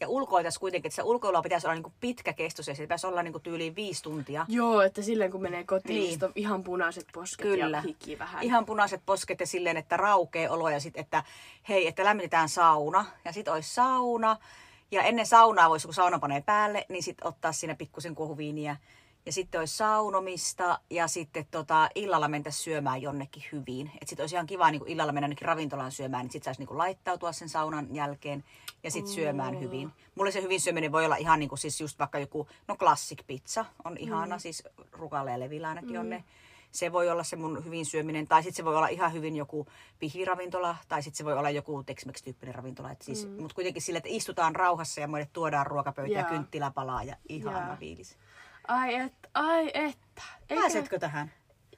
Speaker 2: Ja ulkoiltaisiin kuitenkin, että se ulkoilua pitäisi olla pitkä kestos ja se pitäisi olla niinku tyyliin viisi tuntia.
Speaker 1: Joo, että silleen kun menee kotiin,
Speaker 2: Niin.
Speaker 1: niin. on ihan punaiset posket
Speaker 2: Kyllä.
Speaker 1: ja hiki vähän.
Speaker 2: Ihan punaiset posket ja silleen, että raukee olo ja sitten, että hei, että lämmitetään sauna. Ja sitten olisi sauna Ja ennen saunaa voisi, kun sauna panee päälle, niin sitten ottaa siinä pikkusen kuohuviiniä. Ja sitten olisi saunomista ja sitten tota, illalla mentä syömään jonnekin hyvin. Että sitten olisi ihan kiva niin illalla mennä jonnekin ravintolaan syömään, niin sitten saisi niin laittautua sen saunan jälkeen ja sitten syömään hyvin. Mulle se hyvin syöminen voi olla ihan niin kuin siis just vaikka joku, no classic pizza on ihana, mm. siis rukalle ja levillä ainakin mm. on ne se voi olla se mun hyvin syöminen, tai sitten se voi olla ihan hyvin joku pihviravintola, tai sitten se voi olla joku Tex-Mex-tyyppinen ravintola. Et siis, mm. Mutta kuitenkin sille, että istutaan rauhassa ja meille tuodaan ruokapöytä ja kynttilä palaa ja ihana fiilis.
Speaker 1: Ai et, ai että.
Speaker 2: Eikä... Pääsetkö tähän?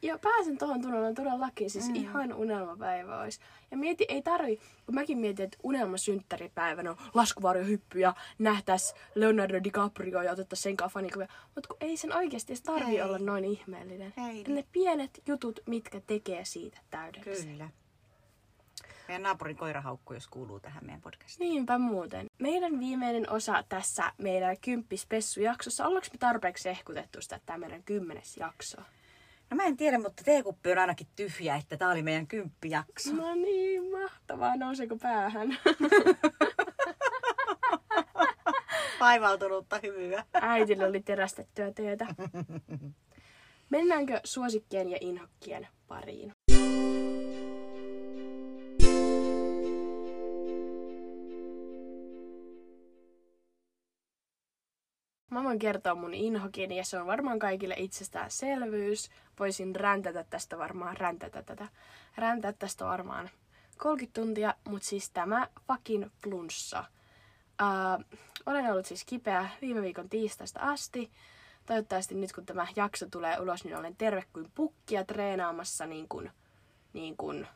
Speaker 1: Ja pääsen tuohon tunnelmaan todellakin, siis mm. ihan unelmapäivä olisi. Ja mieti, ei tarvi, kun mäkin mietin, että unelmasynttäripäivänä on laskuvarjohyppy ja nähtäis Leonardo DiCaprio ja otettaisiin sen kanssa fanikuvia. Mutta kun ei sen oikeasti edes tarvi ei. olla noin ihmeellinen. Ei. Ne pienet jutut, mitkä tekee siitä täydellisen.
Speaker 2: Kyllä. Meidän naapurin koirahaukku, jos kuuluu tähän meidän podcastiin.
Speaker 1: Niinpä muuten. Meidän viimeinen osa tässä meidän kymppispessu-jaksossa. Ollaanko me tarpeeksi ehkutettu sitä, tämä meidän kymmenes jakso?
Speaker 2: No mä en tiedä, mutta teekuppi on ainakin tyhjä, että tää oli meidän kymppijakso.
Speaker 1: No niin, mahtavaa. Nouseeko päähän?
Speaker 2: Vaivautunutta hymyä.
Speaker 1: Äitillä oli terästettyä työtä. Mennäänkö suosikkien ja inhokkien pariin? Mä voin kertoa mun inhokini ja se on varmaan kaikille itsestäänselvyys. Voisin räntätä tästä varmaan, räntätä tätä, räntätä tästä varmaan 30 tuntia, mutta siis tämä fucking flunssa. Uh, olen ollut siis kipeä viime viikon tiistaista asti. Toivottavasti nyt kun tämä jakso tulee ulos, niin olen terve kuin pukkia treenaamassa niin kuin, niin kuin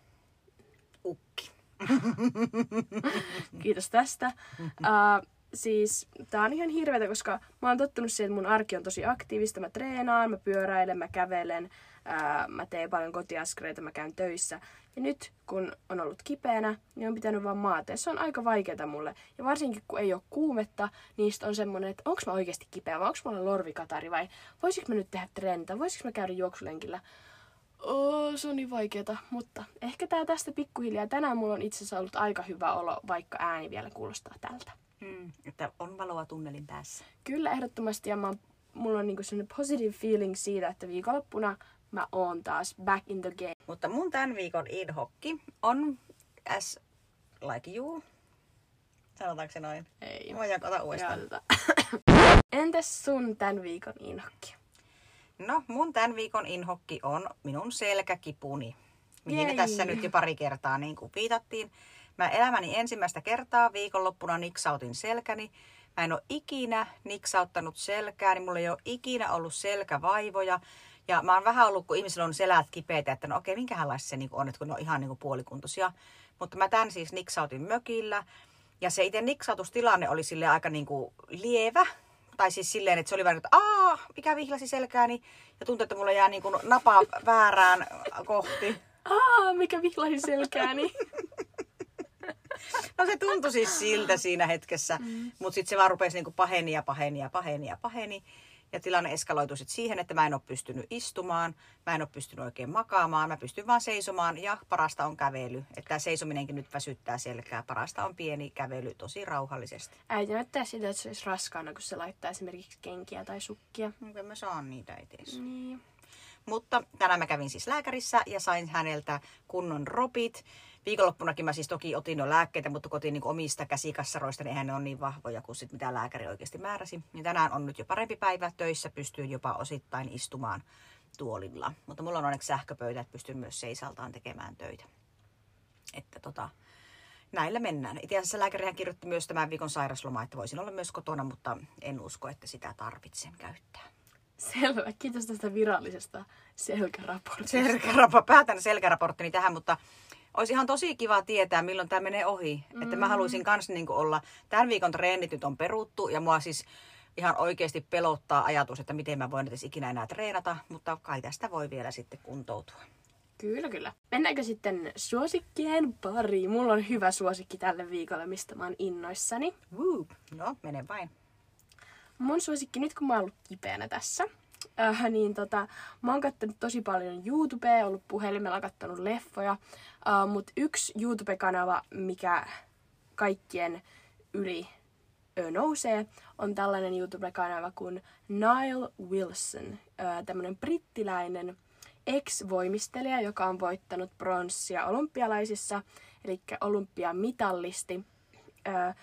Speaker 2: ukki.
Speaker 1: Kiitos tästä. Uh, siis tää on ihan hirveätä, koska mä oon tottunut siihen, että mun arki on tosi aktiivista. Mä treenaan, mä pyöräilen, mä kävelen, ää, mä teen paljon kotiaskeleita, mä käyn töissä. Ja nyt, kun on ollut kipeänä, niin on pitänyt vaan maata. se on aika vaikeaa mulle. Ja varsinkin, kun ei ole kuumetta, niin on semmonen, että onko mä oikeasti kipeä vai onko mulla lorvikatari vai voisiko mä nyt tehdä treenitä, voisiko mä käydä juoksulenkillä. Oh, se on niin vaikeeta, mutta ehkä tää tästä pikkuhiljaa. Tänään mulla on itse asiassa ollut aika hyvä olo, vaikka ääni vielä kuulostaa tältä.
Speaker 2: Mm, että on valoa tunnelin päässä.
Speaker 1: Kyllä, ehdottomasti. Ja mä, mulla on niinku sellainen positive feeling siitä, että viikonloppuna mä oon taas back in the game.
Speaker 2: Mutta mun tämän viikon inhokki on as like you. Sanotaanko se noin?
Speaker 1: Ei.
Speaker 2: Voidaanko ottaa uudestaan?
Speaker 1: Entäs sun tämän viikon inhokki?
Speaker 2: No, mun tämän viikon inhokki on minun selkäkipuni. Mihin me tässä nyt jo pari kertaa niin kuin viitattiin. Mä elämäni ensimmäistä kertaa viikonloppuna niksautin selkäni. Mä en ole ikinä niksauttanut selkää, niin mulla ei ole ikinä ollut selkävaivoja. Ja mä oon vähän ollut, kun ihmisillä on selät kipeitä, että no okei, minkälaista se niin on, että kun ne on ihan niin puolikuntoisia. Mutta mä tämän siis niksautin mökillä. Ja se itse niksautustilanne oli sille aika niin kuin lievä. Tai siis silleen, että se oli vähän, että aa, mikä vihlasi selkääni. Ja tuntui, että mulla jää niin kuin napa väärään kohti.
Speaker 1: Aa, mikä vihlasi selkääni.
Speaker 2: No se tuntui siis siltä siinä hetkessä, mm. mutta sitten se vaan rupesi niinku paheni ja paheni ja paheni ja paheni. Ja tilanne eskaloitui sitten siihen, että mä en ole pystynyt istumaan, mä en ole pystynyt oikein makaamaan, mä pystyn vaan seisomaan ja parasta on kävely. Että seisominenkin nyt väsyttää selkää. Parasta on pieni kävely tosi rauhallisesti.
Speaker 1: Äiti näyttää siltä, että se olisi raskaana, kun se laittaa esimerkiksi kenkiä tai sukkia.
Speaker 2: Mutta mä saan niitä edes.
Speaker 1: Niin.
Speaker 2: Mutta tänään mä kävin siis lääkärissä ja sain häneltä kunnon ropit. Viikonloppunakin mä siis toki otin jo lääkkeitä, mutta kotiin niin omista käsikassaroista, niin eihän ne ole niin vahvoja kuin sit mitä lääkäri oikeasti määräsi. Niin tänään on nyt jo parempi päivä töissä, pystyy jopa osittain istumaan tuolilla. Mutta mulla on onneksi sähköpöytä, että pystyn myös seisaltaan tekemään töitä. Että tota, näillä mennään. Itse asiassa lääkärihän kirjoitti myös tämän viikon sairasloma, että voisin olla myös kotona, mutta en usko, että sitä tarvitsen käyttää.
Speaker 1: Selvä. Kiitos tästä virallisesta selkäraportista.
Speaker 2: Selkärapo, päätän selkäraporttini tähän, mutta olisi ihan tosi kiva tietää, milloin tämä menee ohi. Mm. Että mä mm. haluaisin kans niin olla, tämän viikon treenit nyt on peruttu ja mua siis ihan oikeasti pelottaa ajatus, että miten mä voin edes ikinä enää treenata, mutta kai tästä voi vielä sitten kuntoutua.
Speaker 1: Kyllä, kyllä. Mennäänkö sitten suosikkien pariin? Mulla on hyvä suosikki tälle viikolle, mistä mä oon innoissani.
Speaker 2: Woo. No, mene vain.
Speaker 1: Mun suosikki nyt, kun mä oon ollut kipeänä tässä, äh, niin tota, mä oon kattonut tosi paljon YouTubea, ollut puhelimella kattonut leffoja, äh, mutta yksi YouTube-kanava, mikä kaikkien yli ö, nousee, on tällainen YouTube-kanava kuin Niall Wilson, tämmöinen brittiläinen ex-voimistelija, joka on voittanut pronssia olympialaisissa, eli olympiamitallisti. Ö,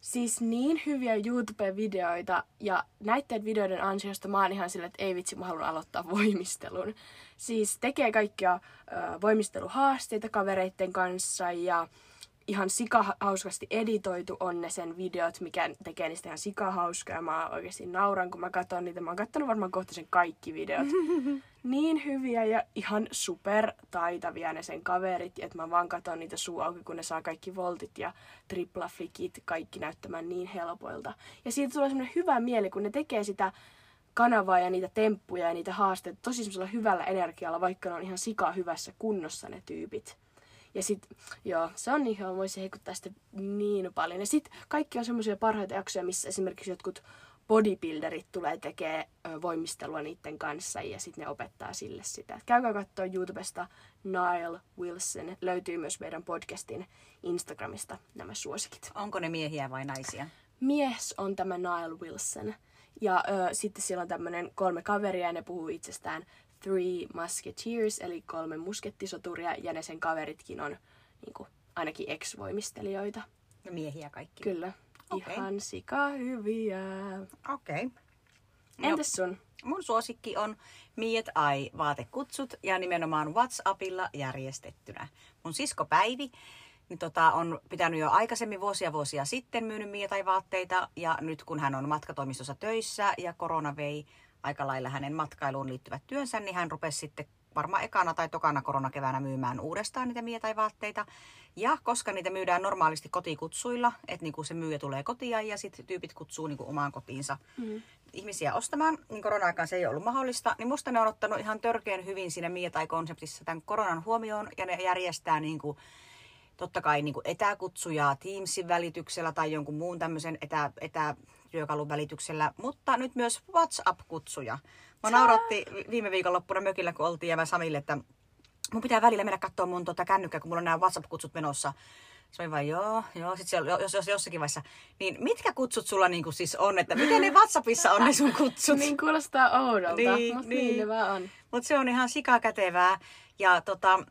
Speaker 1: siis niin hyviä YouTube-videoita ja näiden videoiden ansiosta mä oon ihan sillä, että ei vitsi, mä haluan aloittaa voimistelun. Siis tekee kaikkia ö, voimisteluhaasteita kavereiden kanssa ja ihan sikahauskasti editoitu on ne sen videot, mikä tekee niistä ihan sikahauskoja. Mä oikeasti nauran, kun mä katson niitä. Mä oon katsonut varmaan kohta sen kaikki videot. niin hyviä ja ihan super taitavia ne sen kaverit, että mä vaan katson niitä suu auki, kun ne saa kaikki voltit ja triplaflikit, kaikki näyttämään niin helpoilta. Ja siitä tulee semmoinen hyvä mieli, kun ne tekee sitä kanavaa ja niitä temppuja ja niitä haasteita tosi semmoisella hyvällä energialla, vaikka ne on ihan sika hyvässä kunnossa ne tyypit. Ja sit, joo, se on niin hyvä, voisi heikuttaa sitä niin paljon. Ja sit kaikki on semmoisia parhaita jaksoja, missä esimerkiksi jotkut bodybuilderit tulee tekee voimistelua niiden kanssa ja sitten ne opettaa sille sitä. Et käykää katsoa YouTubesta Niall Wilson. Löytyy myös meidän podcastin Instagramista nämä suosikit.
Speaker 2: Onko ne miehiä vai naisia?
Speaker 1: Mies on tämä Niall Wilson. Ja ö, sitten siellä on tämmöinen kolme kaveria ja ne puhuu itsestään Three Musketeers, eli kolme muskettisoturia, ja ne sen kaveritkin on niin kuin, ainakin ex-voimistelijoita.
Speaker 2: Ja miehiä kaikki.
Speaker 1: Kyllä. Okay. Ihan sika hyviä.
Speaker 2: Okei. Okay.
Speaker 1: Entäs sun?
Speaker 2: Mun suosikki on Miet Ai vaatekutsut ja nimenomaan WhatsAppilla järjestettynä. Mun sisko Päivi niin tota, on pitänyt jo aikaisemmin vuosia vuosia sitten myynyt Miet Ai vaatteita ja nyt kun hän on matkatoimistossa töissä ja korona vei aika lailla hänen matkailuun liittyvät työnsä, niin hän rupesi sitten varmaan ekana tai tokana koronakeväänä myymään uudestaan niitä mietai-vaatteita. Ja koska niitä myydään normaalisti kotikutsuilla, että niinku se myyjä tulee kotiin ja sitten tyypit kutsuu niinku omaan kotiinsa mm. ihmisiä ostamaan, niin korona-aikaan se ei ollut mahdollista, niin musta ne on ottanut ihan törkeän hyvin siinä mietai-konseptissa tämän koronan huomioon ja ne järjestää niinku totta kai niin etäkutsuja Teamsin välityksellä tai jonkun muun tämmöisen etä, etätyökalun välityksellä, mutta nyt myös WhatsApp-kutsuja. Mä nauratti viime viikonloppuna mökillä, kun oltiin ja mä Samille, että mun pitää välillä mennä katsoa mun tota kännykkä, kun mulla on nämä WhatsApp-kutsut menossa. Se oli vaan, joo, joo, sit siellä, jos, jos jossakin vaiheessa, niin mitkä kutsut sulla niin siis on, että miten ne WhatsAppissa on ne sun kutsut?
Speaker 1: niin kuulostaa oudolta, niin, mutta niin, niin ne vaan on.
Speaker 2: Mutta se on ihan sikakätevää. Ja tota,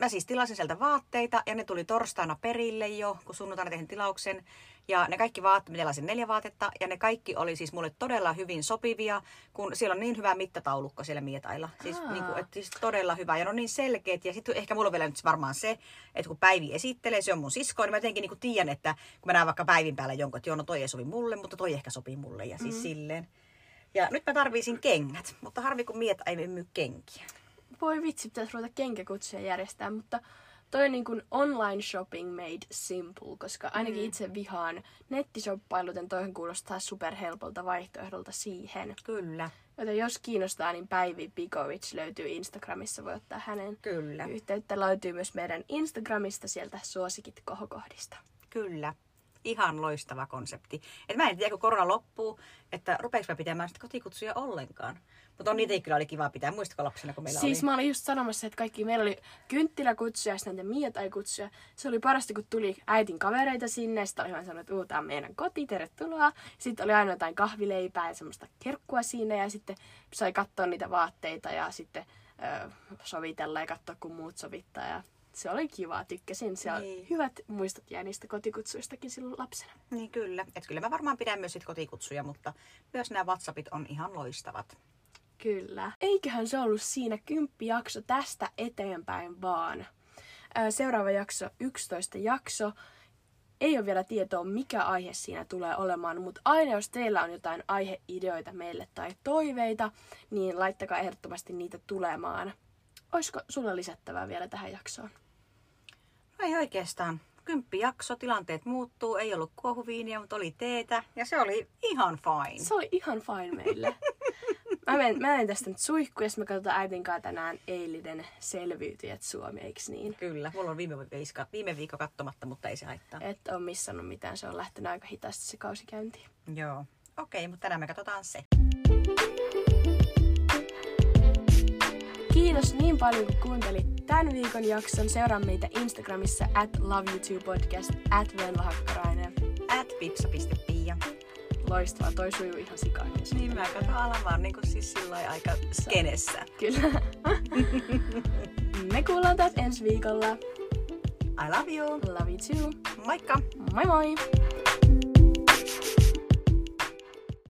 Speaker 2: mä siis tilasin sieltä vaatteita ja ne tuli torstaina perille jo, kun sunnuntaina tein tilauksen. Ja ne kaikki vaatteet, mä tilasin neljä vaatetta ja ne kaikki oli siis mulle todella hyvin sopivia, kun siellä on niin hyvä mittataulukko siellä mietailla. Siis, niin kuin, että siis todella hyvä ja ne on niin selkeät. Ja sitten ehkä mulla on vielä nyt varmaan se, että kun Päivi esittelee, se on mun sisko, niin mä jotenkin niin tiedän, että kun mä näen vaikka Päivin päällä jonkun, että joo, no toi ei sovi mulle, mutta toi ehkä sopii mulle ja siis mm. silleen. Ja nyt mä tarvisin kengät, mutta harvi kun miet ei myy kenkiä
Speaker 1: voi vitsi, pitäisi ruveta kenkäkutsuja järjestää, mutta toi on niin kuin online shopping made simple, koska ainakin mm. itse vihaan nettishoppailuten toihin kuulostaa superhelpolta vaihtoehdolta siihen.
Speaker 2: Kyllä.
Speaker 1: Joten jos kiinnostaa, niin Päivi Pikovic löytyy Instagramissa, voi ottaa hänen
Speaker 2: Kyllä.
Speaker 1: yhteyttä. Löytyy myös meidän Instagramista sieltä suosikit kohokohdista.
Speaker 2: Kyllä ihan loistava konsepti. Et mä en tiedä, kun korona loppuu, että rupeeko mä pitämään sitä kotikutsuja ollenkaan. Mutta on niitä kyllä oli kiva pitää. Muistatko lapsena, kun meillä
Speaker 1: siis
Speaker 2: oli?
Speaker 1: Siis mä olin just sanomassa, että kaikki, meillä oli kynttiläkutsuja ja sitten Mia tai kutsuja. Se oli parasta, kun tuli äitin kavereita sinne. Sitten oli sanonut, että tämä on meidän koti, tervetuloa. Sitten oli aina jotain kahvileipää ja semmoista kerkkua siinä. Ja sitten sai katsoa niitä vaatteita ja sitten ö, sovitella ja katsoa, kun muut sovittaa. Ja se oli kiva, tykkäsin. Se niin. hyvät muistot jäi niistä kotikutsuistakin silloin lapsena.
Speaker 2: Niin kyllä. Et kyllä mä varmaan pidän myös sit kotikutsuja, mutta myös nämä WhatsAppit on ihan loistavat.
Speaker 1: Kyllä. Eiköhän se ollut siinä kymppijakso tästä eteenpäin vaan. Seuraava jakso, 11 jakso. Ei ole vielä tietoa, mikä aihe siinä tulee olemaan, mutta aina jos teillä on jotain aiheideoita meille tai toiveita, niin laittakaa ehdottomasti niitä tulemaan. Olisiko sulla lisättävää vielä tähän jaksoon?
Speaker 2: Ei oikeastaan. Kymppi jakso, tilanteet muuttuu, ei ollut kuohuviiniä, mutta oli teetä ja se oli ihan fine.
Speaker 1: Se oli ihan fine meille. mä, menen, mä menen tästä nyt suihkuun ja me katsotaan äitin kanssa tänään eiliden selviytyjät Suomi, eikö niin?
Speaker 2: Kyllä, mulla on viime, viiska, viime viikko katsomatta, mutta ei se haittaa.
Speaker 1: Et ole missannut mitään, se on lähtenyt aika hitaasti se kausi käyntiin.
Speaker 2: Joo, okei, okay, mutta tänään me katsotaan se.
Speaker 1: Kiitos niin paljon, kun kuuntelit tämän viikon jakson. Seuraa meitä Instagramissa at loveyoutubepodcast, at Venla Hakkarainen,
Speaker 2: at pipsa.pia
Speaker 1: loistavaa. Toi sujuu ihan sikaa.
Speaker 2: Niin mä katson alan vaan niin kuin siis sillä aika skenessä.
Speaker 1: Kyllä. Me kuullaan taas ensi viikolla.
Speaker 2: I love you.
Speaker 1: Love you too.
Speaker 2: Moikka!
Speaker 1: Moi moi!